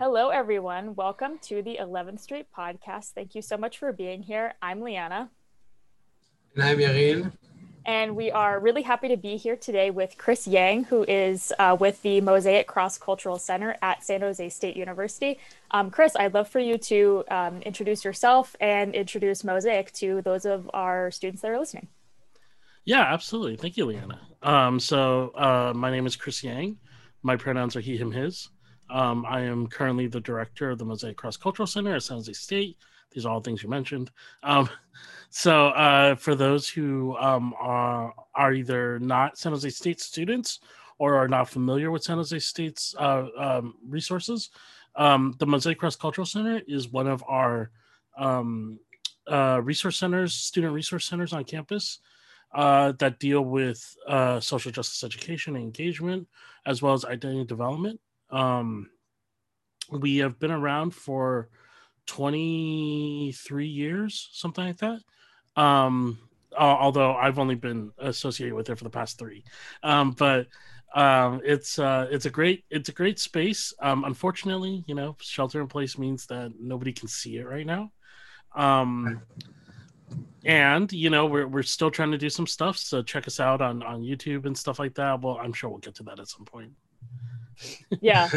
Hello, everyone. Welcome to the 11th Street podcast. Thank you so much for being here. I'm Liana. And I'm Yarin. And we are really happy to be here today with Chris Yang, who is uh, with the Mosaic Cross Cultural Center at San Jose State University. Um, Chris, I'd love for you to um, introduce yourself and introduce Mosaic to those of our students that are listening. Yeah, absolutely. Thank you, Liana. Um, so, uh, my name is Chris Yang. My pronouns are he, him, his. Um, I am currently the director of the Mosaic Cross Cultural Center at San Jose State. These are all things you mentioned. Um, so, uh, for those who um, are, are either not San Jose State students or are not familiar with San Jose State's uh, um, resources, um, the Mosaic Cross Cultural Center is one of our um, uh, resource centers, student resource centers on campus uh, that deal with uh, social justice education and engagement, as well as identity development. Um, we have been around for 23 years, something like that. Um, although I've only been associated with it for the past three. Um, but um, it's uh, it's a great it's a great space. Um, unfortunately, you know, shelter in place means that nobody can see it right now. Um, and you know we're, we're still trying to do some stuff so check us out on on youtube and stuff like that well i'm sure we'll get to that at some point yeah.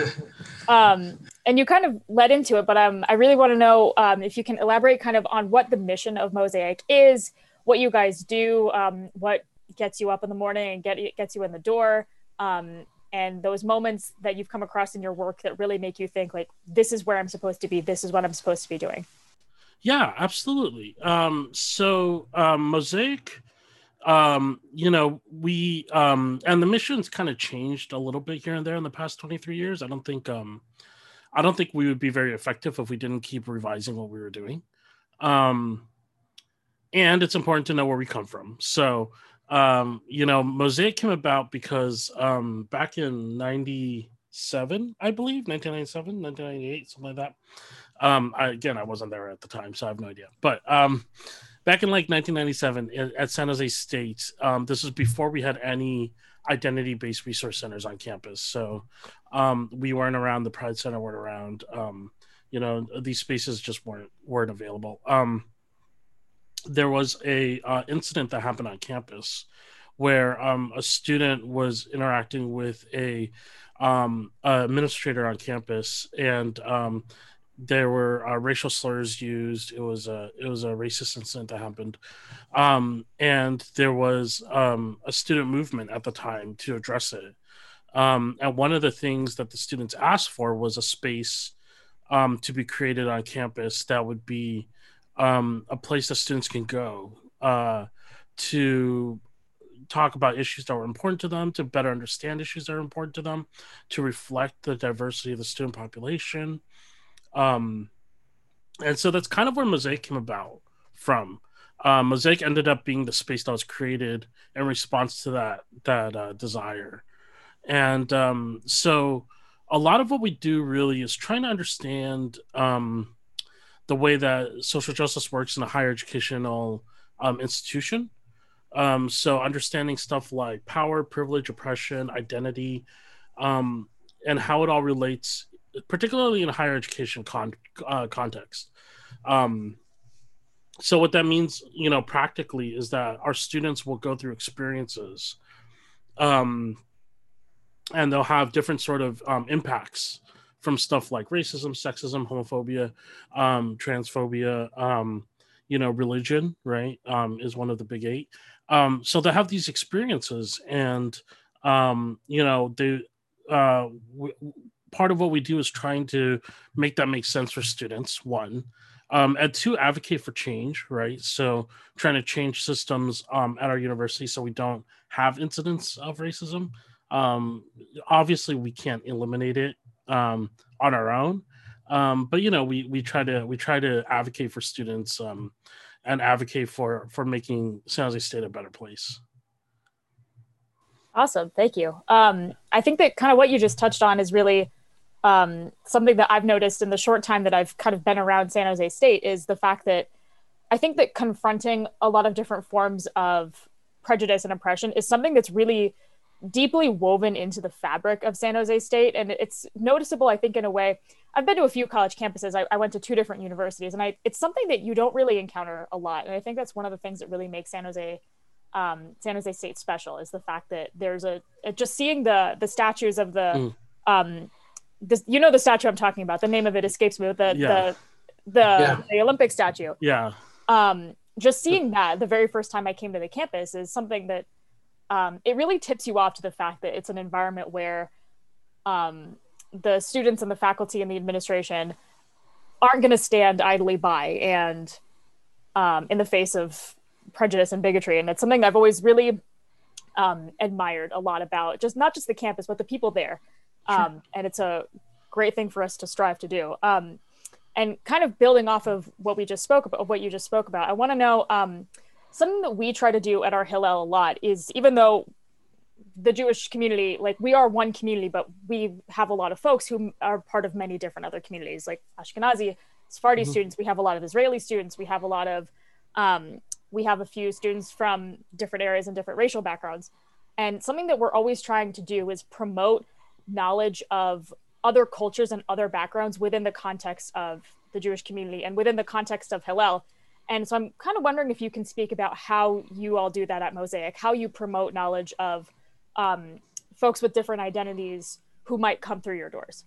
Um and you kind of led into it but um i really want to know um if you can elaborate kind of on what the mission of mosaic is what you guys do um what gets you up in the morning and get gets you in the door um and those moments that you've come across in your work that really make you think like this is where i'm supposed to be this is what i'm supposed to be doing. Yeah absolutely. Um so mosaic um you know we um and the missions kind of changed a little bit here and there in the past 23 years. I don't think um i don't think we would be very effective if we didn't keep revising what we were doing. Um and it's important to know where we come from. So um you know mosaic came about because um back in 97 i believe 1997 1998 something like that. Um I, again i wasn't there at the time so i have no idea. But um back in like 1997 at San Jose State. Um, this was before we had any identity based resource centers on campus. So um, we weren't around. The Pride Center weren't around. Um, you know, these spaces just weren't weren't available. Um, there was a uh, incident that happened on campus where um, a student was interacting with a um, administrator on campus and there were uh, racial slurs used. It was a it was a racist incident that happened, um, and there was um, a student movement at the time to address it. Um, and one of the things that the students asked for was a space um, to be created on campus that would be um, a place that students can go uh, to talk about issues that were important to them, to better understand issues that are important to them, to reflect the diversity of the student population. Um, and so that's kind of where Mosaic came about from. Uh, Mosaic ended up being the space that was created in response to that that uh, desire, and um, so a lot of what we do really is trying to understand um, the way that social justice works in a higher educational um, institution. Um, so understanding stuff like power, privilege, oppression, identity, um, and how it all relates particularly in higher education con- uh, context. Um, so what that means, you know, practically is that our students will go through experiences, um, and they'll have different sort of um, impacts from stuff like racism, sexism, homophobia, um, transphobia, um, you know, religion, right, um, is one of the big eight. Um, so they have these experiences, and um, you know, they uh, w- part of what we do is trying to make that make sense for students one. Um, and two advocate for change right? So trying to change systems um, at our university so we don't have incidents of racism. Um, obviously we can't eliminate it um, on our own. Um, but you know we we try to we try to advocate for students um, and advocate for for making san jose state a better place. Awesome. Thank you. Um, i think that kind of what you just touched on is really um, something that I've noticed in the short time that I've kind of been around San Jose State is the fact that I think that confronting a lot of different forms of prejudice and oppression is something that's really deeply woven into the fabric of San Jose State. And it's noticeable, I think, in a way. I've been to a few college campuses. I, I went to two different universities, and I, it's something that you don't really encounter a lot. And I think that's one of the things that really makes San Jose um, San Jose State special is the fact that there's a, a just seeing the the statues of the mm. um, this, you know the statue I'm talking about. The name of it escapes me. The yeah. the the, yeah. the Olympic statue. Yeah. Um, just seeing that the very first time I came to the campus is something that um, it really tips you off to the fact that it's an environment where um, the students and the faculty and the administration aren't going to stand idly by and um, in the face of prejudice and bigotry. And it's something I've always really um, admired a lot about just not just the campus, but the people there. Sure. Um, and it's a great thing for us to strive to do. Um, and kind of building off of what we just spoke about, what you just spoke about, I want to know um, something that we try to do at our Hillel a lot is even though the Jewish community, like we are one community, but we have a lot of folks who are part of many different other communities, like Ashkenazi, Sephardi mm-hmm. students. We have a lot of Israeli students. We have a lot of, um, we have a few students from different areas and different racial backgrounds. And something that we're always trying to do is promote knowledge of other cultures and other backgrounds within the context of the Jewish community and within the context of Hillel. And so I'm kind of wondering if you can speak about how you all do that at Mosaic, how you promote knowledge of um, folks with different identities who might come through your doors.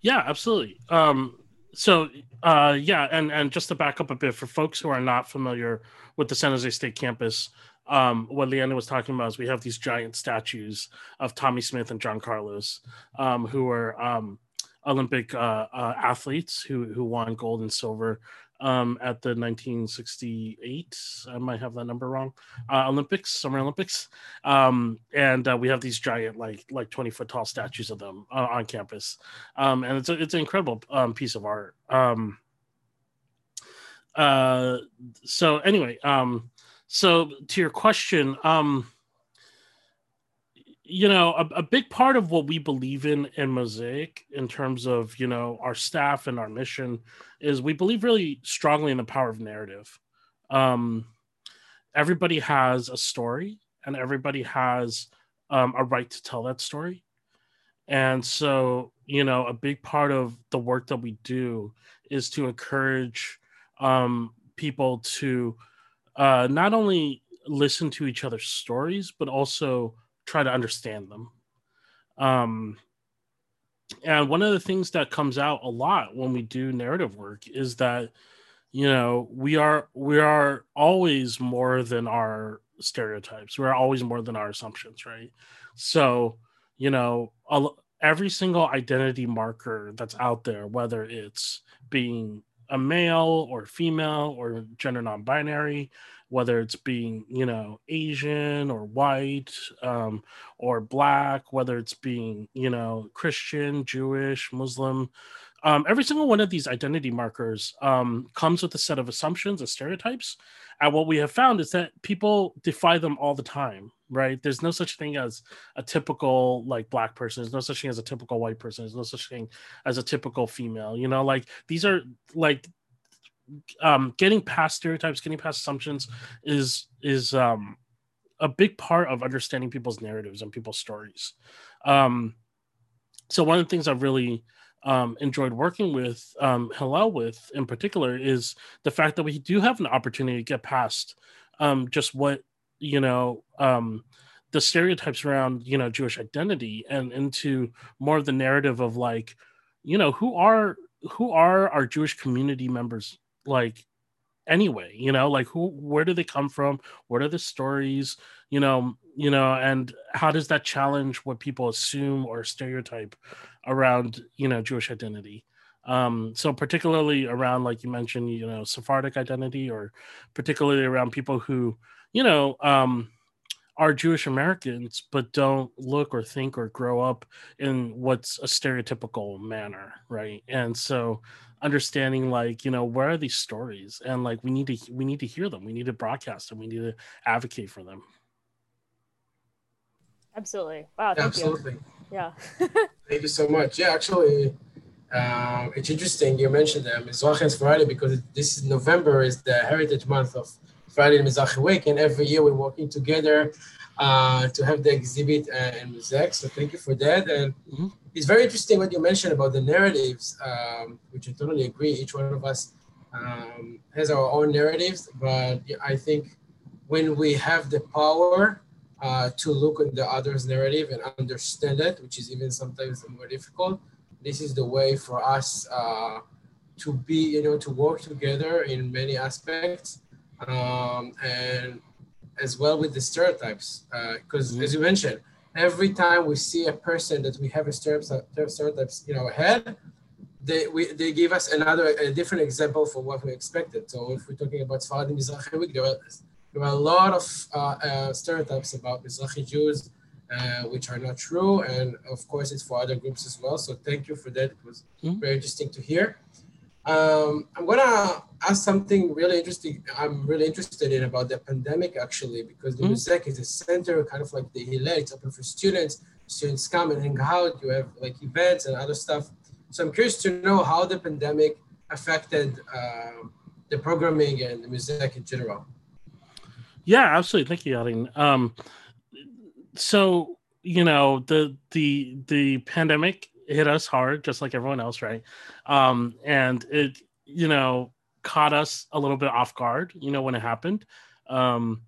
Yeah, absolutely. Um, so uh, yeah, and and just to back up a bit for folks who are not familiar with the San Jose State campus, um, what Liana was talking about is we have these giant statues of Tommie Smith and John Carlos, um, who are um, Olympic uh, uh, athletes who who won gold and silver um, at the 1968. I might have that number wrong. Uh, Olympics, Summer Olympics, um, and uh, we have these giant, like like 20 foot tall statues of them uh, on campus, um, and it's a, it's an incredible um, piece of art. Um, uh, so anyway, um, so to your question, um, you know, a, a, big part of what we believe in in Mosaic, in terms of you know our staff and our mission, is we believe really strongly in the power of narrative. Um, everybody has a story, and everybody has um, a right to tell that story. And so, you know, a big part of the work that we do is to encourage um, people to uh, not only listen to each other's stories, but also try to understand them. Um, and one of the things that comes out a lot when we do narrative work is that you know we are we are always more than our stereotypes we're always more than our assumptions right so you know every single identity marker that's out there whether it's being a male or female or gender non-binary whether it's being you know asian or white um, or black whether it's being you know christian jewish muslim um, every single one of these identity markers um, comes with a set of assumptions and stereotypes. And what we have found is that people defy them all the time right? There's no such thing as a typical like black person. There's no such thing as a typical white person. There's no such thing as a typical female you know? Like these are like um getting past stereotypes getting past assumptions is is um a big part of understanding people's narratives and people's stories. Um so one of the things i've really um, enjoyed working with um, Hillel with in particular is the fact that we do have an opportunity to get past um, just what you know um, the stereotypes around you know Jewish identity and into more of the narrative of like you know who are who are our Jewish community members like anyway you know like who where do they come from? What are the stories? You know you know and how does that challenge what people assume or stereotype around you know jewish identity. Um so particularly around like you mentioned you know sephardic identity or particularly around people who you know um are jewish americans but don't look or think or grow up in what's a stereotypical manner right? And so understanding like you know where are these stories? And like we need to we need to hear them. We need to broadcast them. We need to advocate for them. Absolutely. Wow absolutely you. Yeah thank you so much yeah actually um, it's interesting you mentioned them Mizrahi and Sephardi because this is November is the heritage month of Sfaradi Mizrahi Week, and every year we're working together uh, to have the exhibit uh, in Mosaic. So thank you for that. And mm-hmm. it's very interesting what you mentioned about the narratives, um, which I totally agree. Each one of us um, has our own narratives, but I think when we have the power uh, to look at the other's narrative and understand it, which is even sometimes more difficult, this is the way for us uh, to be, you know, to work together in many aspects. Um, and as well with the stereotypes, because uh, mm-hmm. as you mentioned, every time we see a person that we have a stereotypes, in our head, they we, they give us another a different example for what we expected. So if we're talking about Sfaradi Mizrahi week, there are, there are a lot of uh, uh, stereotypes about Mizrahi Jews, uh, which are not true, and of course it's for other groups as well. So thank you for that. It was mm-hmm. very interesting to hear. Um, I'm gonna ask something really interesting. I'm really interested in about the pandemic actually, because the mm-hmm. is a center, kind of like the Hillel. It's open for students. Students come and hang out. You have like events and other stuff. So I'm curious to know how the pandemic affected uh, the programming and the Mosaic in general. Yeah, absolutely. Thank you, Aline. Um, so you know the the the pandemic hit us hard, just like everyone else, right? Um, and it, you know, caught us a little bit off guard, you know, when it happened. Um,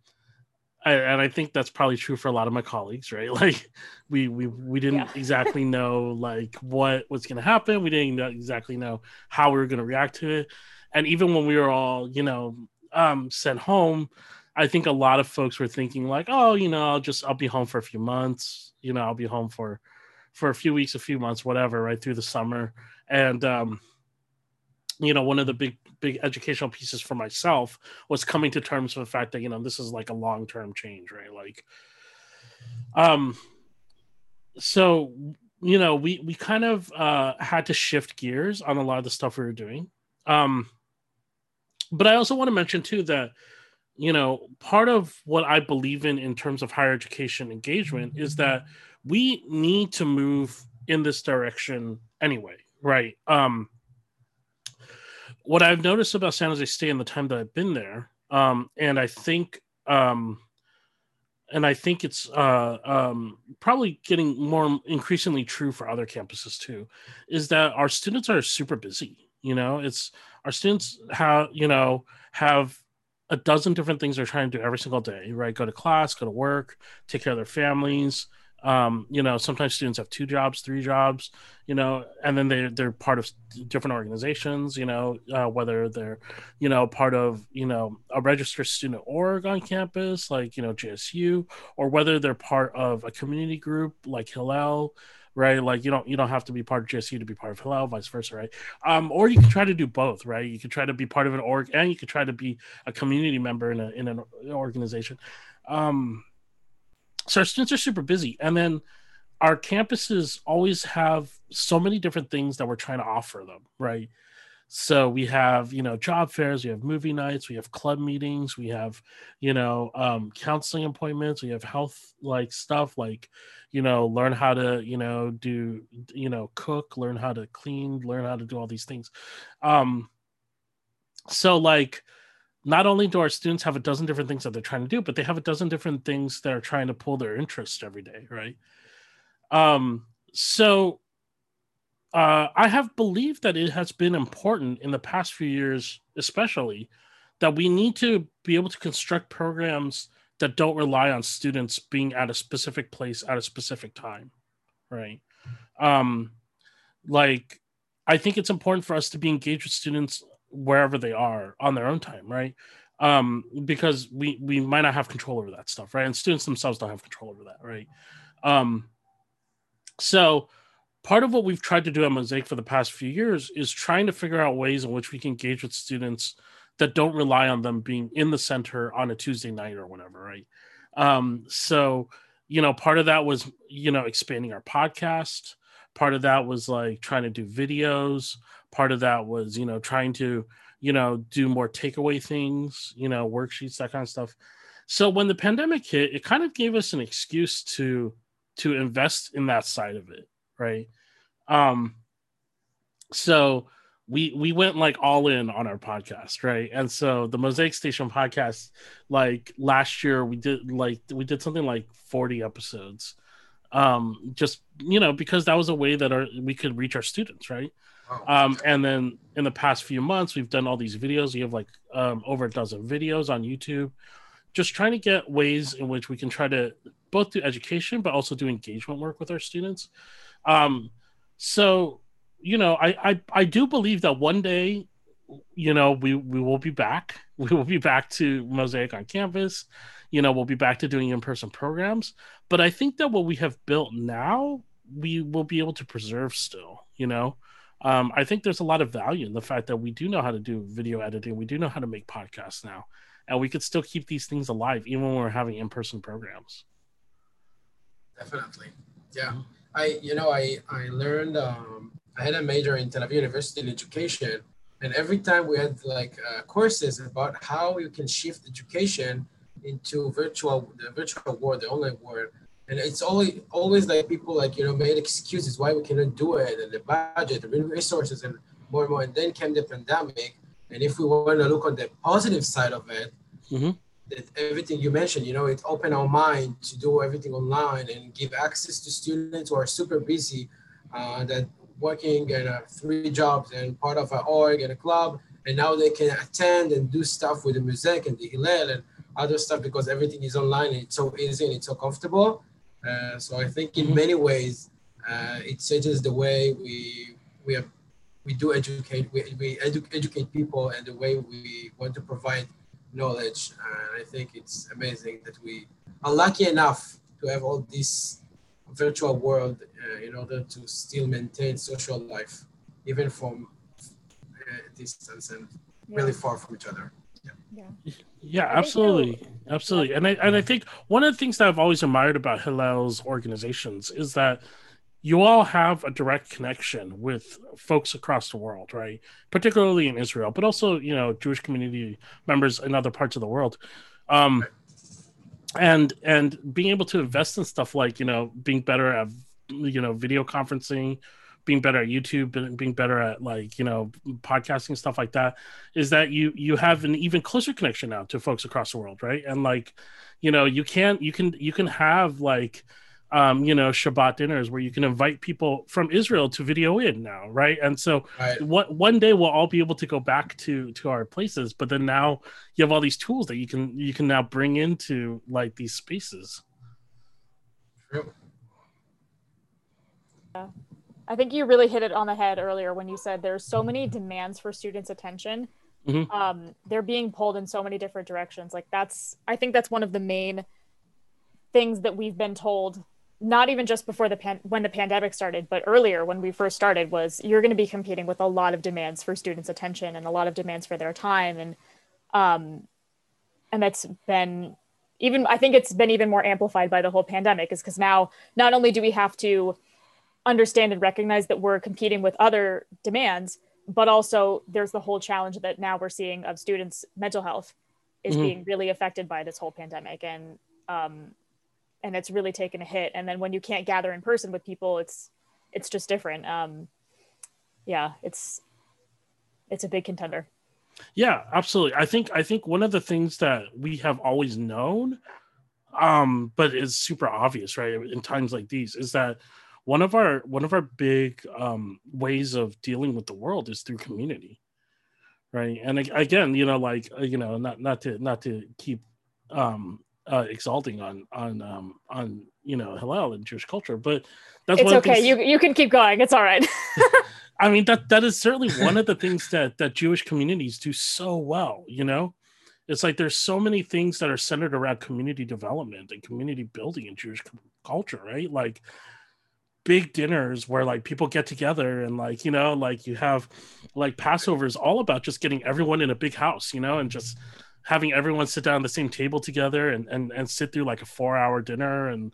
I, and I think that's probably true for a lot of my colleagues, right? Like, we we we didn't yeah. exactly know like what was going to happen. We didn't exactly know how we were going to react to it. And even when we were all, you know, um, sent home, I think a lot of folks were thinking like, oh, you know, I'll just I'll be home for a few months. You know, I'll be home for for a few weeks, a few months, whatever, right through the summer. And um, you know, one of the big big educational pieces for myself was coming to terms with the fact that you know this is like a long term change, right? Like, um, so you know, we we kind of uh, had to shift gears on a lot of the stuff we were doing. Um, but I also want to mention too that you know part of what I believe in in terms of higher education engagement is that we need to move in this direction anyway, right? Um, what I've noticed about San Jose State in the time that I've been there, um, and I think, um, and I think it's uh, um, probably getting more increasingly true for other campuses too, is that our students are super busy. You know, it's our students have you know have a dozen different things they're trying to do every single day. Right, go to class, go to work, take care of their families um, you know sometimes students have two jobs three jobs you know and then they they're part of different organizations you know uh, whether they're you know part of you know a registered student org on campus like you know jsu or whether they're part of a community group like hillel right? Like you don't you don't have to be part of jsu to be part of hillel vice versa right? Um or you can try to do both right? You can try to be part of an org and you can try to be a community member in, a, in an organization. Um so our students are super busy and then our campuses always have so many different things that we're trying to offer them right so we have you know job fairs we have movie nights we have club meetings we have you know um, counseling appointments we have health like stuff like you know learn how to you know do you know cook learn how to clean learn how to do all these things um so like not only do our students have a dozen different things that they're trying to do, but they have a dozen different things that are trying to pull their interest every day, right? Um, so uh, I have believed that it has been important in the past few years, especially, that we need to be able to construct programs that don't rely on students being at a specific place at a specific time, right? Um, like, I think it's important for us to be engaged with students wherever they are on their own time, right? Um, because we we might not have control over that stuff, right? And students themselves don't have control over that, right? Um, so part of what we've tried to do at Mosaic for the past few years is trying to figure out ways in which we can engage with students that don't rely on them being in the center on a Tuesday night or whatever, right? Um, so you know, part of that was you know expanding our podcast. Part of that was like trying to do videos part of that was you know trying to you know do more takeaway things you know worksheets that kind of stuff so when the pandemic hit it kind of gave us an excuse to to invest in that side of it right? Um so we we went like all in on our podcast right? And so the mosaic station podcast like last year we did like we did something like 40 episodes um just you know because that was a way that our we could reach our students right? Um and then in the past few months we've done all these videos. We have like um over a dozen videos on youtube just trying to get ways in which we can try to both do education but also do engagement work with our students um so you know, I, I I do believe that one day, you know, we we will be back. We will be back to Mosaic on campus. You know, we'll be back to doing in-person programs. But I think that what we have built now, we will be able to preserve still. You know, um, I think there's a lot of value in the fact that we do know how to do video editing. We do know how to make podcasts now, and we could still keep these things alive even when we're having in-person programs. Definitely, yeah. Mm-hmm. I you know I I learned um, I had a major in Tel Aviv University in education, and every time we had like uh, courses about how you can shift education into virtual the virtual world, the online world, and it's always always like people like you know made excuses why we cannot do it, and the budget, the resources, and more and more. And then came the pandemic, and if we want to look on the positive side of it. Mm-hmm. That everything you mentioned, you know, it opened our mind to do everything online and give access to students who are super busy uh, that working in uh, three jobs and part of an org and a club, and now they can attend and do stuff with the Mosaic and the Hillel and other stuff because everything is online and it's so easy and it's so comfortable. Uh, so I think in mm-hmm. many ways uh, it changes the way we we have, we do educate we, we edu- educate people and the way we want to provide knowledge. And I think it's amazing that we are lucky enough to have all this virtual world uh, in order to still maintain social life, even from uh, distance and yeah. really far from each other. Yeah. yeah. Yeah, absolutely, absolutely, and I and I think one of the things that I've always admired about Hillel's organizations is that you all have a direct connection with folks across the world, right? Particularly in Israel, but also you know Jewish community members in other parts of the world. Um, and and being able to invest in stuff like you know being better at you know video conferencing being better at youtube being better at like you know podcasting stuff like that is that you you have an even closer connection now to folks across the world right and like you know you can't you can you can have like um, you know, Shabbat dinners where you can invite people from Israel to video in now, right? And so right. What, one day we'll all be able to go back to to our places, but then now you have all these tools that you can you can now bring into like these spaces. True. Yeah. I think you really hit it on the head earlier when you said there's so many demands for students' attention. Mm-hmm. Um, they're being pulled in so many different directions. Like that's I think that's one of the main things that we've been told not even just before the pan- when the pandemic started, but earlier when we first started was you're going to be competing with a lot of demands for students' attention and a lot of demands for their time and um and that's been even I think it's been even more amplified by the whole pandemic is because now not only do we have to understand and recognize that we're competing with other demands, but also there's the whole challenge that now we're seeing of students' mental health is mm-hmm. being really affected by this whole pandemic and um, and it's really taken a hit. And then when you can't gather in person with people it's it's just different. Um yeah it's it's a big contender. Yeah absolutely. I think i think one of the things that we have always known um but is super obvious right in times like these is that one of our one of our big um ways of dealing with the world is through community right? And again you know like you know not not to not to keep um uh, exalting on on um, on you know Hillel and Jewish culture, but that's it's okay. Things... You you can keep going. It's all right. I mean that that is certainly one of the things that that Jewish communities do so well. You know, it's like there's so many things that are centered around community development and community building in Jewish culture, right? Like big dinners where like people get together and like you know like you have like passover is all about just getting everyone in a big house you know and just having everyone sit down at the same table together and and and sit through like a four hour dinner and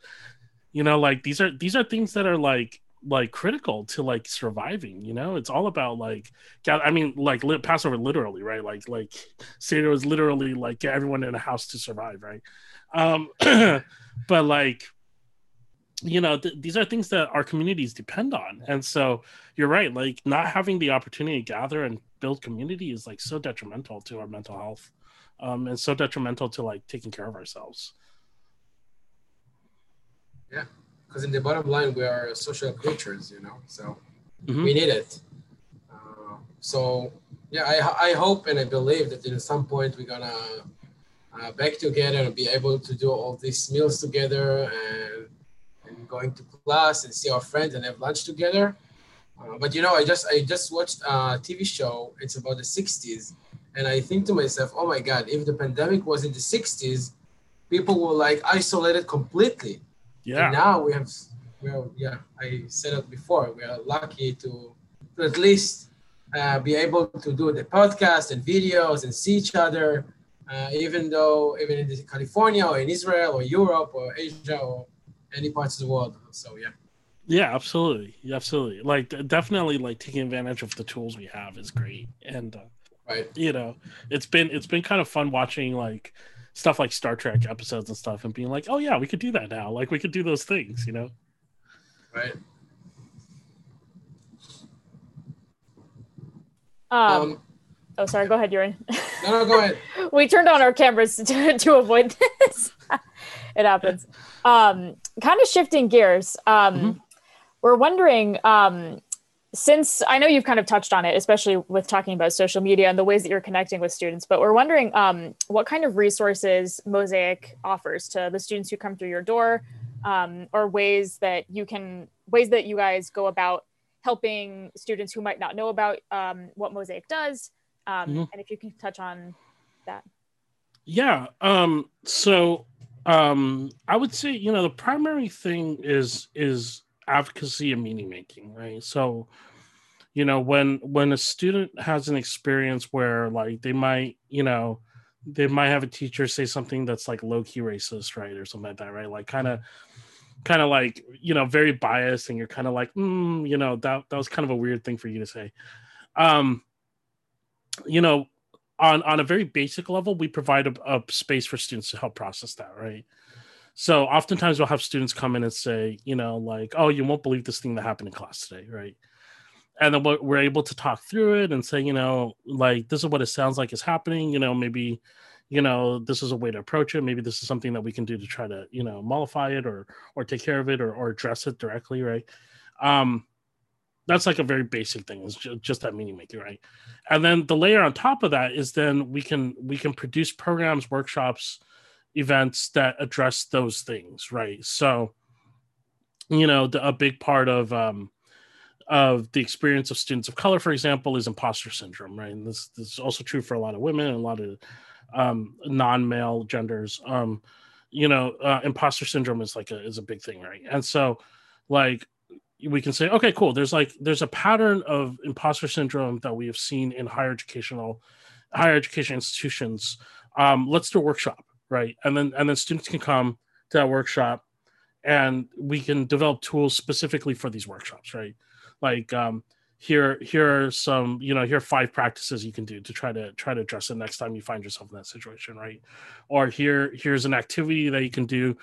you know like these are these are things that are like like critical to like surviving you know? It's all about like i mean like passover literally right? Like like seder was literally like everyone in a house to survive right? Um but like you know th- these are things that our communities depend on. And so you're right like not having the opportunity to gather and build community is like so detrimental to our mental health um and so detrimental to like taking care of ourselves. Yeah because in the bottom line we are social creatures you know so mm-hmm. we need it. Uh, so yeah I, I hope and i believe that in some point we're gonna uh, back together and be able to do all these meals together and going to class and see our friends and have lunch together. Uh, but you know, I just I just watched a TV show. It's about the '60s, and I think to myself, oh my God, if the pandemic was in the '60s, people were like isolated completely. Yeah. And now we have, well, yeah, I said it before. We are lucky to, to at least uh, be able to do the podcast and videos and see each other, uh, even though even in California or in Israel or Europe or Asia or any parts of the world. So yeah. Yeah, absolutely, absolutely. Like definitely, like taking advantage of the tools we have is great, and uh, right, you know, it's been it's been kind of fun watching like stuff like Star Trek episodes and stuff, and being like, oh yeah, we could do that now. Like we could do those things, you know. Right. Um, um oh, sorry. Go ahead, Yarin. No, no, go ahead. we turned on our cameras to, to avoid this. it happens. Um, kind of shifting gears. Um, mm-hmm. We're wondering, um, since I know you've kind of touched on it, especially with talking about social media and the ways that you're connecting with students, but we're wondering um, what kind of resources Mosaic offers to the students who come through your door, um, or ways that you can ways that you guys go about helping students who might not know about um, what Mosaic does, um, mm-hmm. and if you can touch on that. Yeah. Um, so um, I would say, you know, the primary thing is is advocacy and meaning making, right? So, you know, when when a student has an experience where like they might, you know, they might have a teacher say something that's like low key racist, right, or something like that, right? Like kind of kind of like you know very biased and you're kind of like mm, you know that that was kind of a weird thing for you to say um you know on on a very basic level we provide a, a, space for students to help process that right? So oftentimes we'll have students come in and say you know like oh you won't believe this thing that happened in class today right? And then we're able to talk through it and say you know like this is what it sounds like is happening you know maybe you know this is a way to approach it. Maybe this is something that we can do to try to you know mollify it or or take care of it or, or address it directly right? Um that's like a very basic thing. It's just, just that meaning making, right? And then the layer on top of that is then we can we can produce programs, workshops, events that address those things, right? So, you know, the, a big part of um, of the experience of students of color, for example, is imposter syndrome, right? And this, this is also true for a lot of women and a lot of um, non-male genders. Um, you know, uh, imposter syndrome is like a is a big thing, right? And so, like we can say, okay, cool. There's like there's a pattern of imposter syndrome that we have seen in higher educational, higher education institutions. Um, let's do a workshop, right? And then and then students can come to that workshop, and we can develop tools specifically for these workshops, right? Like um, here here are some you know here are five practices you can do to try to try to address it next time you find yourself in that situation right or here here's an activity that you can do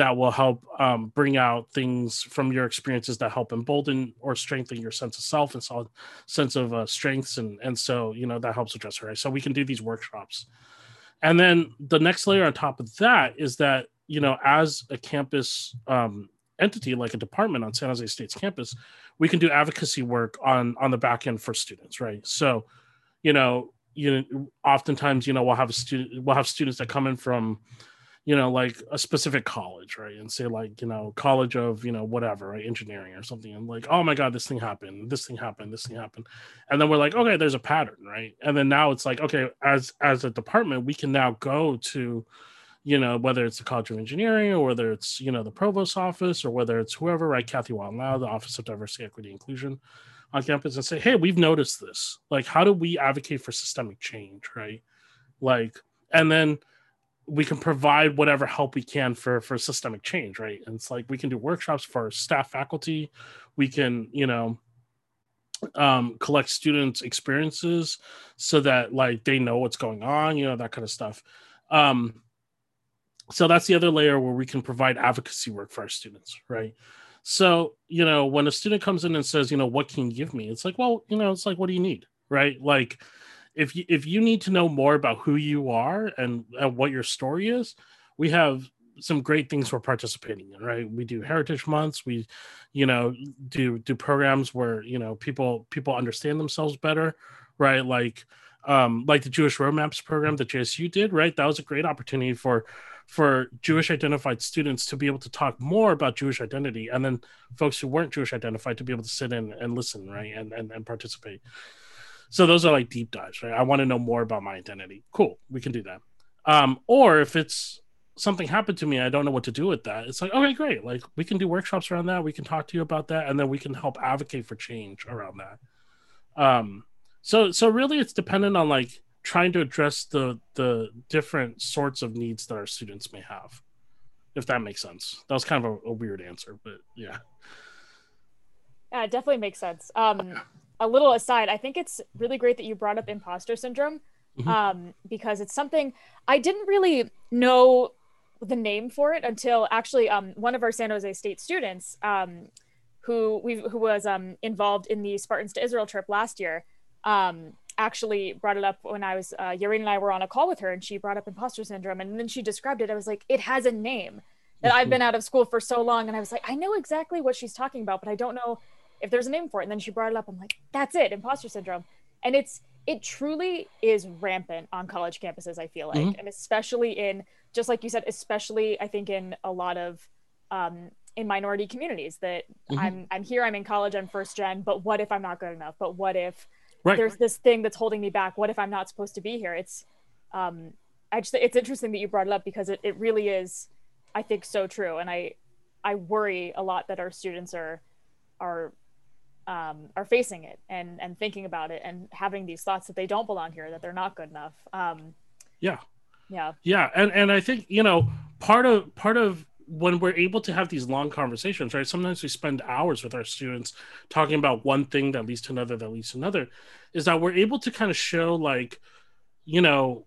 that will help um, bring out things from your experiences that help embolden or strengthen your sense of self and so sense of uh, strengths and and so you know that helps address her right? So we can do these workshops. And then the next layer on top of that is that you know as a campus um, entity like a department on san jose state's campus we can do advocacy work on on the back end for students right? So you know you know oftentimes you know we'll have a student we'll have students that come in from you know, like a specific college, right? And say like, you know, college of, you know, whatever, right? Engineering or something. And like, oh my God, this thing happened, this thing happened, this thing happened. And then we're like, okay, there's a pattern, right? And then now it's like, okay, as as a department, we can now go to, you know, whether it's the College of Engineering or whether it's, you know, the provost office or whether it's whoever, right? Kathy Now, the Office of Diversity, Equity, Inclusion on campus and say, hey, we've noticed this. Like, how do we advocate for systemic change, right? Like, and then we can provide whatever help we can for for systemic change right? And it's like we can do workshops for staff faculty. We can you know um collect students experiences so that like they know what's going on you know that kind of stuff. Um so that's the other layer where we can provide advocacy work for our students right? So you know when a student comes in and says you know what can you give me? It's like well you know it's like what do you need? Right? Like if you if you need to know more about who you are and, and what your story is we have some great things we're participating in right? We do heritage months. We you know do do programs where you know people people understand themselves better right? Like um like the jewish roadmaps program that jsu did right? That was a great opportunity for for jewish identified students to be able to talk more about jewish identity and then folks who weren't jewish identified to be able to sit in and listen right? And and, and participate so those are like deep dives right? I want to know more about my identity. Cool we can do that. Um or if it's something happened to me i don't know what to do with that it's like okay great like we can do workshops around that we can talk to you about that and then we can help advocate for change around that. Um so so really it's dependent on like trying to address the the different sorts of needs that our students may have if that makes sense. That was kind of a, a weird answer but yeah. Yeah it definitely makes sense. Um a little aside i think it's really great that you brought up imposter syndrome mm-hmm. um because it's something i didn't really know the name for it until actually um, one of our San Jose State students um, who we who was um, involved in the Spartans to Israel trip last year um, actually brought it up when I was uh, Yarin and I were on a call with her and she brought up imposter syndrome and then she described it. I was like, it has a name that I've been out of school for so long and I was like, I know exactly what she's talking about, but I don't know if there's a name for it. And then she brought it up. I'm like, that's it, imposter syndrome, and it's it truly is rampant on college campuses. I feel like, mm-hmm. and especially in just like you said, especially I think in a lot of um, in minority communities that mm-hmm. I'm I'm here, I'm in college, I'm first gen, but what if I'm not good enough? But what if right. there's this thing that's holding me back? What if I'm not supposed to be here? It's um I just it's interesting that you brought it up because it, it really is I think so true. And I I worry a lot that our students are are um, are facing it and and thinking about it and having these thoughts that they don't belong here, that they're not good enough. Um, yeah, yeah. Yeah. And and i think you know part of part of when we're able to have these long conversations right? Sometimes we spend hours with our students talking about one thing that leads to another that leads to another is that we're able to kind of show like you know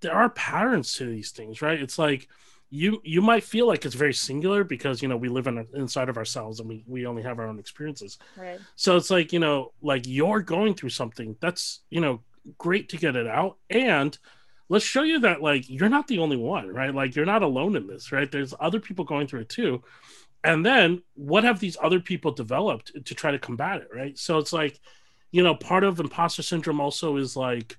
there are patterns to these things right? It's like you you might feel like it's very singular because you know we live in inside of ourselves and we we only have our own experiences right so it's like you know like you're going through something that's you know great to get it out and let's show you that like you're not the only one, right? Like you're not alone in this, right? There's other people going through it too. And then what have these other people developed to try to combat it, right? So it's like, you know, part of imposter syndrome also is like,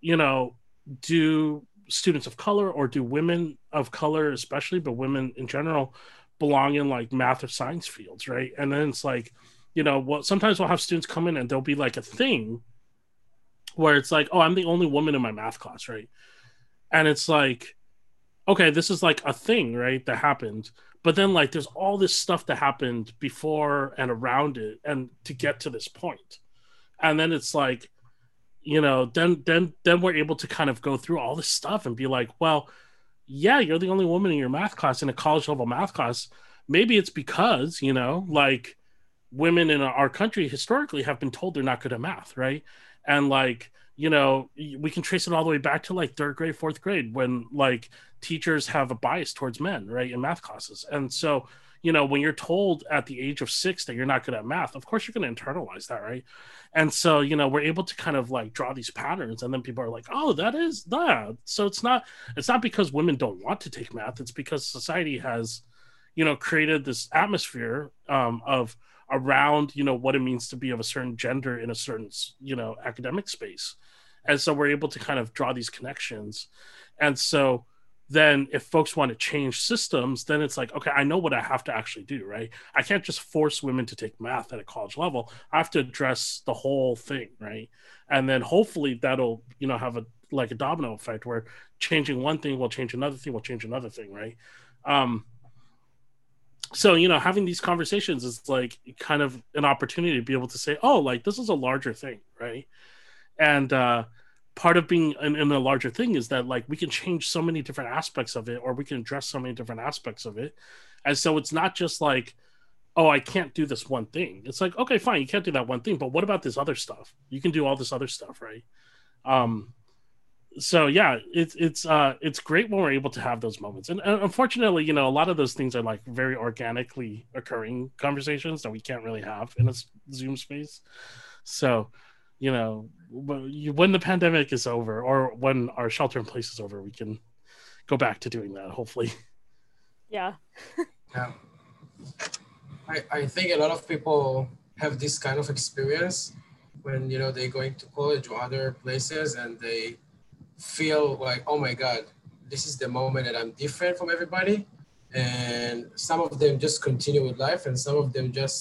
you know, do students of color or do women of color especially, but women in general belong in like math or science fields, right? And then it's like, you know, well, sometimes we'll have students come in and there'll be like a thing where it's like, oh, I'm the only woman in my math class, right? And it's like, okay, this is like a thing, right? That happened. But then like there's all this stuff that happened before and around it and to get to this. And then it's like, you know, then then then we're able to kind of go through all this stuff and be like, well, yeah, you're the only woman in your math class in a college level math class. Maybe it's because, you know, like women in our country historically have been told they're not good at math, right? and like you know we can trace it all the way back to like third grade fourth grade when like teachers have a bias towards men right in math classes and so you know when you're told at the age of six that you're not good at math of course you're going to internalize that right? And so you know we're able to kind of like draw these patterns and then people are like oh that is that. So it's not it's not because women don't want to take math it's because society has you know created this atmosphere um, of around you know what it means to be of a certain gender in a certain you know academic space. And so we're able to kind of draw these connections. And so then if folks want to change systems then it's like okay i know what i have to actually do right? I can't just force women to take math at a college level. I have to address the whole thing right? And then hopefully that'll you know have a like a domino effect where changing one thing will change another thing will change another thing right? Um so you know having these conversations is like kind of an opportunity to be able to say oh like this is a larger thing right? And uh part of being in, in, a larger thing is that like we can change so many different aspects of it or we can address so many different aspects of it. And so it's not just like oh i can't do this one thing. It's like okay fine you can't do that one thing but what about this other stuff? You can do all this other stuff right? Um so yeah, it's it's uh it's great when we're able to have those moments, and, and unfortunately, you know, a lot of those things are like very organically occurring conversations that we can't really have in a Zoom space. So, you know, when the pandemic is over or when our shelter in place is over, we can go back to doing that. Hopefully. Yeah. yeah. I I think a lot of people have this kind of experience when you know they're going to college or other places and they feel like, oh my God, this is the moment that I'm different from everybody. And some of them just continue with life, and some of them just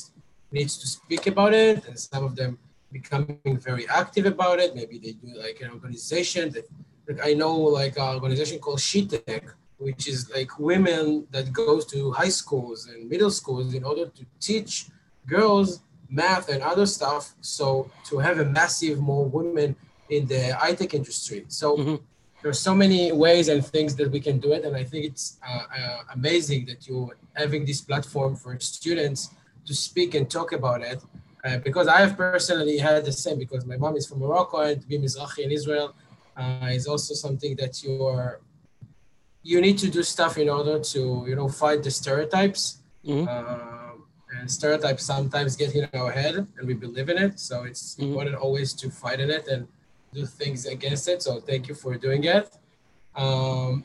needs to speak about it, and some of them becoming very active about it. Maybe they do like an organization that, like I know like an organization called SheTech, which is like women that goes to high schools and middle schools in order to teach girls math and other stuff. So to have a massive more women in the high tech industry. So mm-hmm. there's so many ways and things that we can do it, and I think it's uh, uh, amazing that you're having this platform for students to speak and talk about it. Uh, because I have personally had the same. Because my mom is from Morocco and to be Mizrahi in Israel uh, is also something that you're you need to do stuff in order to you know fight the stereotypes. Mm-hmm. Um, and stereotypes sometimes get in our head and we believe in it. So it's mm-hmm. important always to fight in it and do things against it. So thank you for doing it. Um,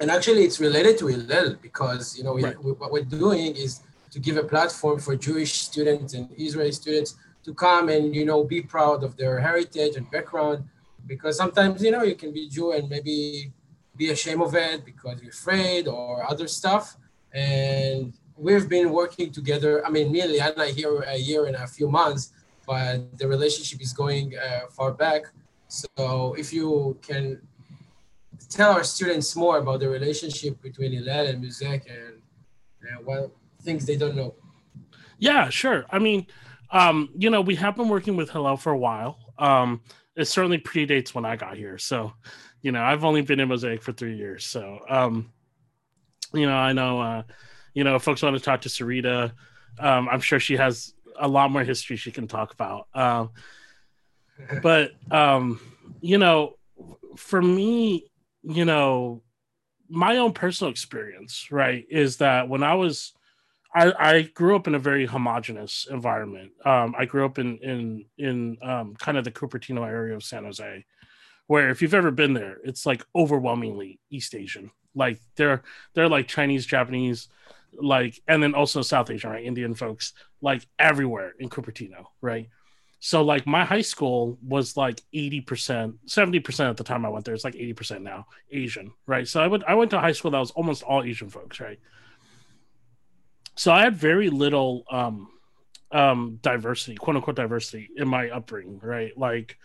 and actually, it's related to Hillel because you know right. we, what we're doing is to give a platform for Jewish students and Israeli students to come and you know be proud of their heritage and background. Because sometimes you know you can be Jew and maybe be ashamed of it because you're afraid or other stuff. And we've been working together. I mean, me and Liana here a year and a few months, but the relationship is going uh, far back. So if you can tell our students more about the relationship between Hillel and Mosaic and, and what things they don't know. Yeah, sure. I mean, um, you know, we have been working with Hillel for a while. Um, it certainly predates when I got here. So, you know, I've only been in Mosaic for three years. So, um, you know, I know, uh, you know, folks want to talk to Sarita. Um, I'm sure she has a lot more history she can talk about. Um, but um, you know, for me, you know, my own personal experience, right, is that when I was I, I grew up in a very homogenous environment. Um, I grew up in in in um, kind of the Cupertino area of San Jose, where if you've ever been there, it's like overwhelmingly East Asian. Like they're they're like Chinese, Japanese, like and then also South Asian, right? Indian folks, like everywhere in Cupertino, right? So like my high school was like 80%, 70% at the time I went there. It's like 80% now Asian, right? So I went I went to high school that was almost all Asian folks, right? So I had very little um um diversity, quote unquote diversity in my upbringing, right? Like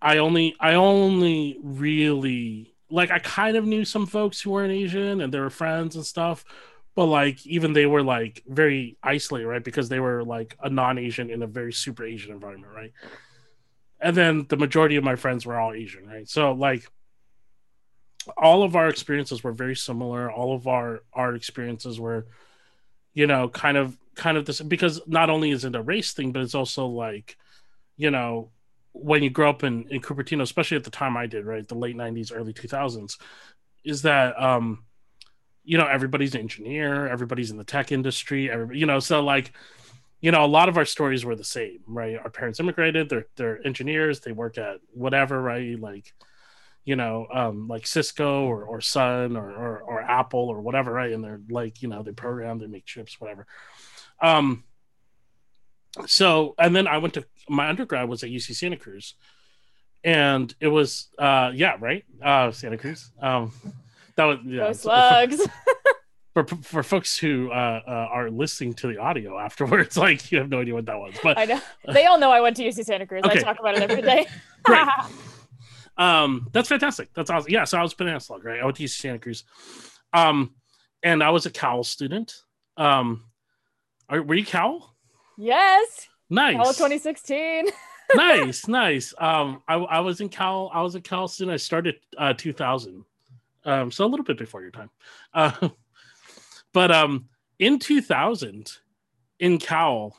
I only I only really like I kind of knew some folks who weren't Asian and they were friends and stuff, but like even they were like very isolated right? Because they were like a non-asian in a very super asian environment right? And then the majority of my friends were all asian right? So like all of our experiences were very similar. All of our our experiences were you know kind of kind of this because not only is it a race thing but it's also like you know when you grow up in in cupertino especially at the time i did right the late 90s early 2000s is that um you know everybody's an engineer everybody's in the tech industry everybody, you know so like you know a lot of our stories were the same right? Our parents immigrated they're they're engineers they work at whatever right? Like you know um like cisco or, or sun or, or, or apple or whatever right and they're like you know they program they make chips whatever um so and then i went to my undergrad was at uc santa cruz and it was uh yeah right uh santa cruz um that was yeah. Go slugs. For, for, for folks who uh, uh, are listening to the audio afterwards, like you have no idea what that was. But I know they all know I went to UC Santa Cruz. Okay. I talk about it every day. Um, that's fantastic. That's awesome. Yeah, so I was Slug, right? I went to UC Santa Cruz. Um, and I was a Cal student. Um, are, were you Cal? Yes. Nice. Cal 2016. nice, nice. Um, I, I was in Cal. I was a Cal student. I started uh, 2000 um, so a little bit before your time. Uh, but um, in 2000, in Cal,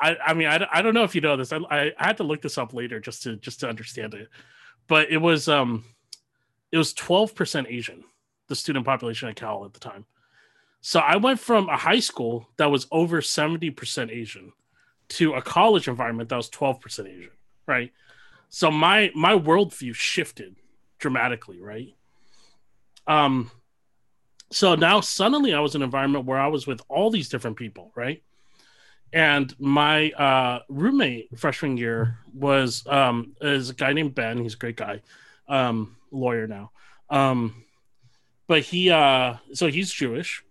I, I mean, I, I don't know if you know this. I, I, had to look this up later just to just to understand it. But it was um it was 12% Asian, the student population at Cal at the time. So I went from a high school that was over 70% Asian to a college environment that was 12% Asian, right? So my my worldview shifted dramatically, right? Um so now suddenly I was in an environment where I was with all these different people, right? And my uh, roommate freshman year was um, is a guy named Ben. He's a great guy, um, lawyer now. Um, but he uh, so he's Jewish,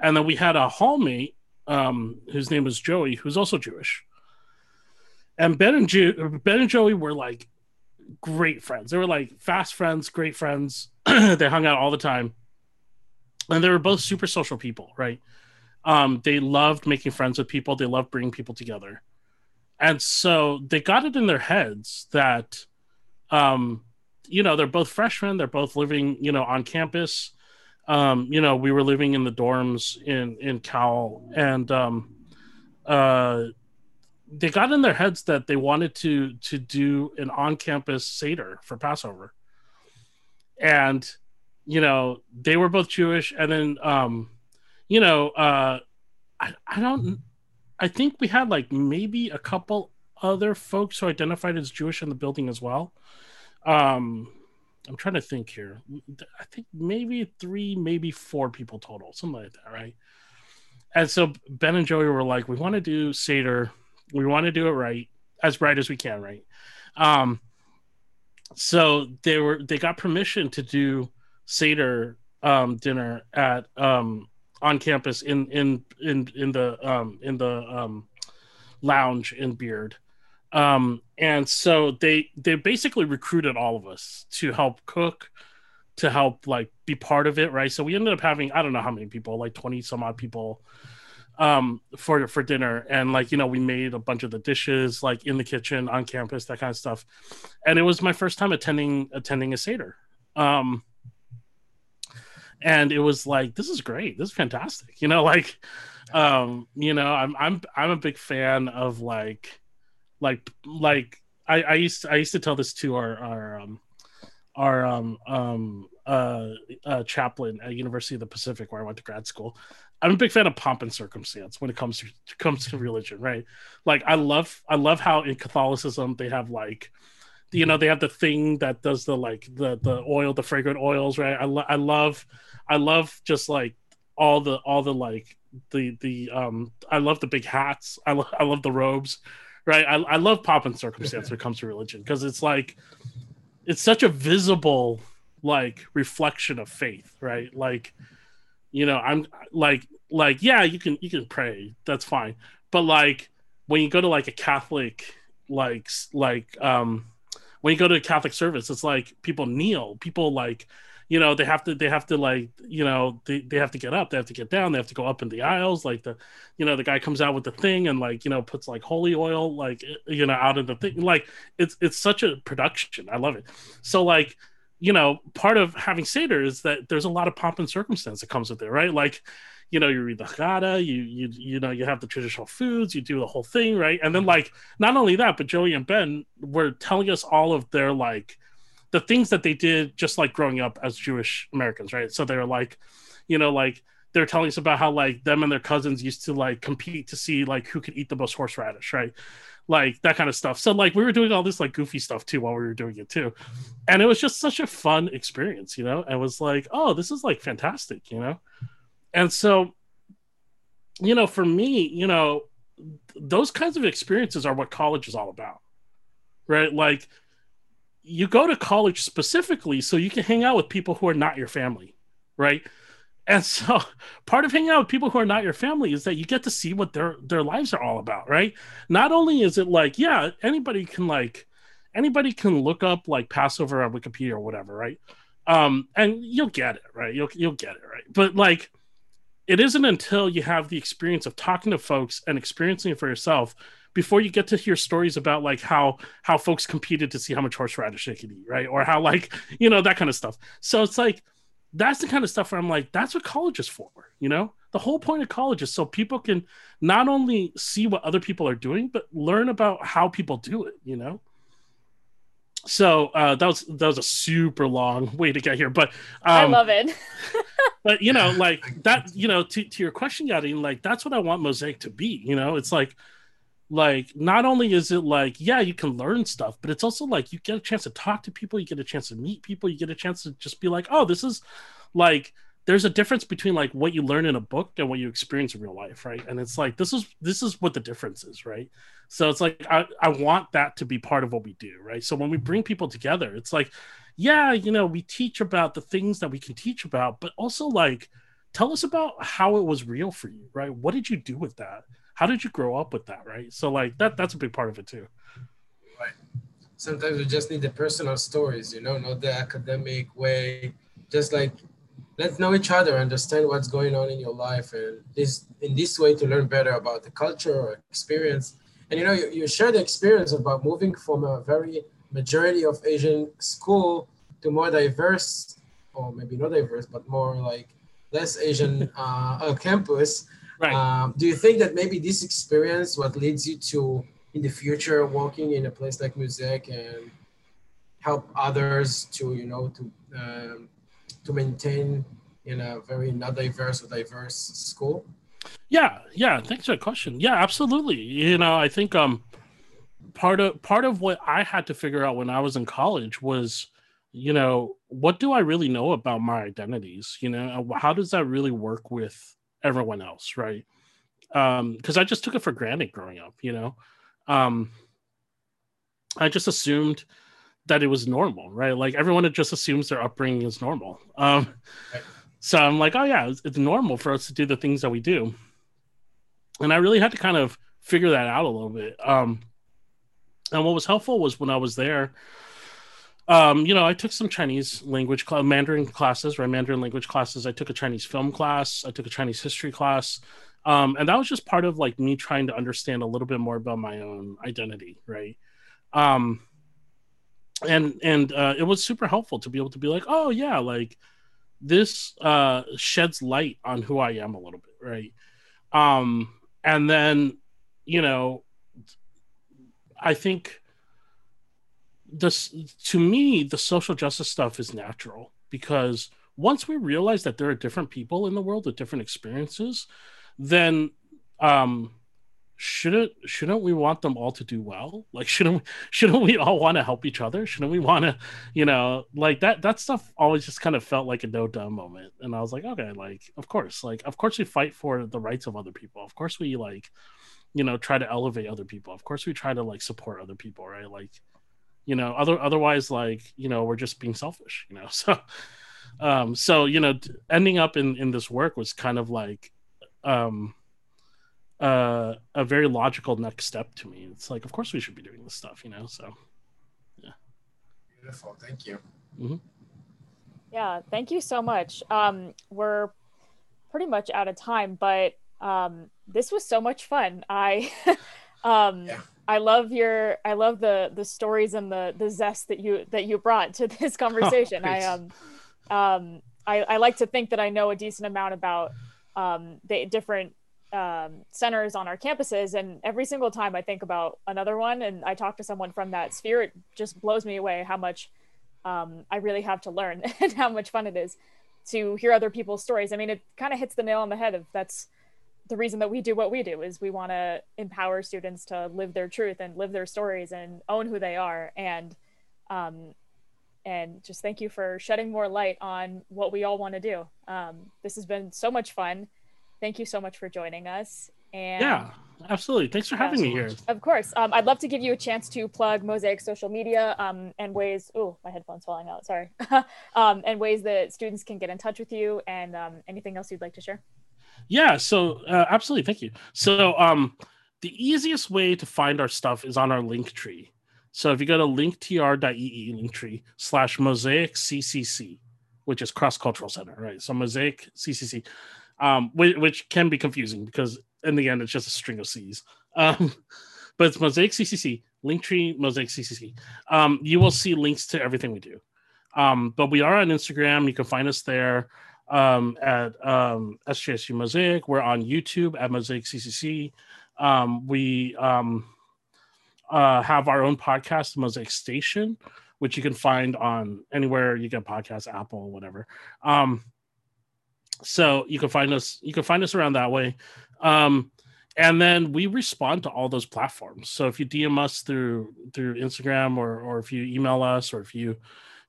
and then we had a hallmate um, whose name was Joey, who's also Jewish. And Ben and jo- Ben and Joey were like great friends. They were like fast friends, great friends. they hung out all the time and they were both super social people, right? Um, they loved making friends with people. They loved bringing people together, and so they got it in their heads that, um, you know, they're both freshmen. They're both living, you know, on campus. Um, you know, we were living in the dorms in in Cal, and um, uh, they got in their heads that they wanted to to do an on campus seder for Passover, and you know, they were both Jewish, and then um, you know, uh, I I don't, I think we had like maybe a couple other folks who identified as Jewish in the building as well. Um, I'm trying to think here. I think maybe three, maybe four people total, something like that, right? And so Ben and Joey were like, we want to do Seder. We want to do it right, as right as we can, right? Um, so they were they got permission to do Seder um, dinner at um, on campus in in in in the um, in the um, lounge in Beard. Um, and so they they basically recruited all of us to help cook, to help like be part of it, right? So we ended up having I don't know how many people, like twenty some odd people, um, for for dinner, and like you know we made a bunch of the dishes like in the kitchen on campus, that kind of stuff, and it was my first time attending attending a seder. Um, and it was like this is great. This is fantastic. You know like um you know i'm i'm i'm a big fan of like like like i i used to, i used to tell this to our our um our um um uh, uh chaplain at university of the pacific where i went to grad school. I'm a big fan of pomp and circumstance when it comes to comes to religion right? Like i love i love how in catholicism they have like you know they have the thing that does the like the the oil the fragrant oils right i, lo- I love I love just like all the all the like the the um I love the big hats. I love I love the robes, right? I I love pop and circumstance when it comes to religion because it's like it's such a visible like reflection of faith, right? Like you know, I'm like like yeah, you can you can pray, that's fine. But like when you go to like a Catholic like like um when you go to a Catholic service, it's like people kneel, people like you know they have to they have to like you know they, they have to get up they have to get down they have to go up in the aisles like the you know the guy comes out with the thing and like you know puts like holy oil like eh, you know out of the thing. Like it's it's such a production. I love it. So like you know part of having seder is that there's a lot of pomp and circumstance that comes with it right? Like you know you read the Haggadah, you you you know you have the traditional foods, you do the whole thing, right? And then like not only that, but Joey and Ben were telling us all of their like the things that they did just like growing up as Jewish Americans, right? So they were like, you know, like they're telling us about how like them and their cousins used to like compete to see like who could eat the most horseradish, right? Like that kind of stuff. So like we were doing all this like goofy stuff too while we were doing it too. And it was just such a fun experience, you know? And was like, oh, this is like fantastic, you know? And so, you know, for me, you know, those kinds of experiences are what college is all about. Right? Like you go to college specifically so you can hang out with people who are not your family, right? And so part of hanging out with people who are not your family is that you get to see what their their lives are all about, right? Not only is it like, yeah, anybody can like anybody can look up like Passover on Wikipedia or whatever, right? Um, and you'll get it, right? You'll you'll get it, right? But like it isn't until you have the experience of talking to folks and experiencing it for yourself before you get to hear stories about like how how folks competed to see how much horseradish they could eat, right? Or how like you know that kind of stuff. So it's like that's the kind of stuff where I'm like, that's what college is for, you know. The whole point of college is so people can not only see what other people are doing, but learn about how people do it, you know. So uh, that was that was a super long way to get here, but um, I love it. but you know, like that, you know, to, to your question, Yadi, like that's what I want Mosaic to be. You know, it's like like not only is it like yeah you can learn stuff but it's also like you get a chance to talk to people you get a chance to meet people you get a chance to just be like oh this is like there's a difference between like what you learn in a book and what you experience in real life right? And it's like this is this is what the difference is right? So it's like i, I want that to be part of what we do right? So when we bring people together it's like yeah you know we teach about the things that we can teach about but also like tell us about how it was real for you right? What did you do with that? How did you grow up with that right? So like that that's a big part of it too. Right. Sometimes we just need the personal stories you know not the academic way. Just like let's know each other understand what's going on in your life and this in this way to learn better about the culture or experience and you know you, you share the experience about moving from a very majority of asian school to more diverse or maybe not diverse but more like less asian uh, campus Right. Um, do you think that maybe this experience what leads you to in the future working in a place like Mosaic and help others to you know to um, to maintain in a very not diverse or diverse school? Yeah, yeah. Thanks for the question. Yeah, absolutely. You know, I think um part of part of what I had to figure out when I was in college was, you know, what do I really know about my identities? You know, how does that really work with everyone else, right? Um, because I just took it for granted growing up, you know. Um, I just assumed that it was normal, right? Like everyone just assumes their upbringing is normal. Um, so I'm like, oh yeah, it's, it's normal for us to do the things that we do, and I really had to kind of figure that out a little bit. Um, and what was helpful was when I was there, um, you know, I took some Chinese language, cl- Mandarin classes, right? Mandarin language classes. I took a Chinese film class. I took a Chinese history class. Um, and that was just part of like me trying to understand a little bit more about my own identity, right? Um, and and uh, it was super helpful to be able to be like, oh yeah, like this uh, sheds light on who I am a little bit, right? Um, and then, you know, I think this to me the social justice stuff is natural because once we realize that there are different people in the world with different experiences then um shouldn't shouldn't we want them all to do well? Like shouldn't shouldn't we all want to help each other? Shouldn't we want to you know like that that stuff always just kind of felt like a no dumb moment. And i was like okay like of course like of course we fight for the rights of other people. Of course we like you know try to elevate other people. Of course we try to like support other people right? Like you know other otherwise like you know we're just being selfish you know? So um so you know ending up in in this work was kind of like um uh a very logical next step to me. It's like of course we should be doing this stuff you know so. Yeah. Beautiful. Thank you. Mm-hmm. yeah thank you so much. Um we're pretty much out of time but um this was so much fun. I um yeah. I love your I love the the stories and the the zest that you that you brought to this conversation. Oh, I um um I, I like to think that I know a decent amount about um the different um, centers on our campuses. And every single time I think about another one and I talk to someone from that sphere it just blows me away how much um, I really have to learn and how much fun it is to hear other people's stories. I mean it kind of hits the nail on the head of that's the reason that we do what we do is we want to empower students to live their truth and live their stories and own who they are. And um, and just thank you for shedding more light on what we all want to do. Um, this has been so much fun thank you so much for joining us and yeah absolutely. Thanks for having me here. of course. Um, i'd love to give you a chance to plug mosaic social media um, and ways oh my headphones falling out sorry. Um, and ways that students can get in touch with you and um, anything else you'd like to share? Yeah, so uh, absolutely, thank you. So um, the easiest way to find our stuff is on our link tree. So if you go to linktr.ee linktree slash mosaic ccc, which is cross cultural center, right? So mosaic ccc, um, which, which, can be confusing because in the end it's just a string of C's. Um, but it's mosaic ccc, linktree mosaic ccc. Um, you will see links to everything we do. Um, but we are on Instagram. You can find us there um, at um, SJSU Mosaic. We're on YouTube at Mosaic CCC. Um, we um, uh, have our own podcast, Mosaic Station, which you can find on anywhere you get podcasts, Apple, whatever. Um, so you can find us. You can find us around that way. Um, and then we respond to all those platforms. So if you DM us through through Instagram or or if you email us or if you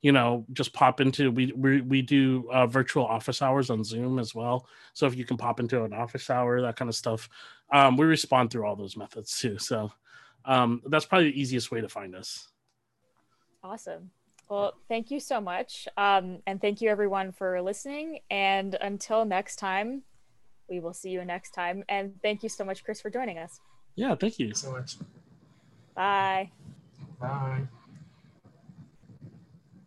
you know just pop into we we, we do uh, virtual office hours on zoom as well so if you can pop into an office hour that kind of stuff um, we respond through all those methods too so um, that's probably the easiest way to find us awesome well thank you so much. Um, and thank you everyone for listening. And until next time we will see you next time. And thank you so much chris for joining us. Yeah thank you. So much. Bye. Bye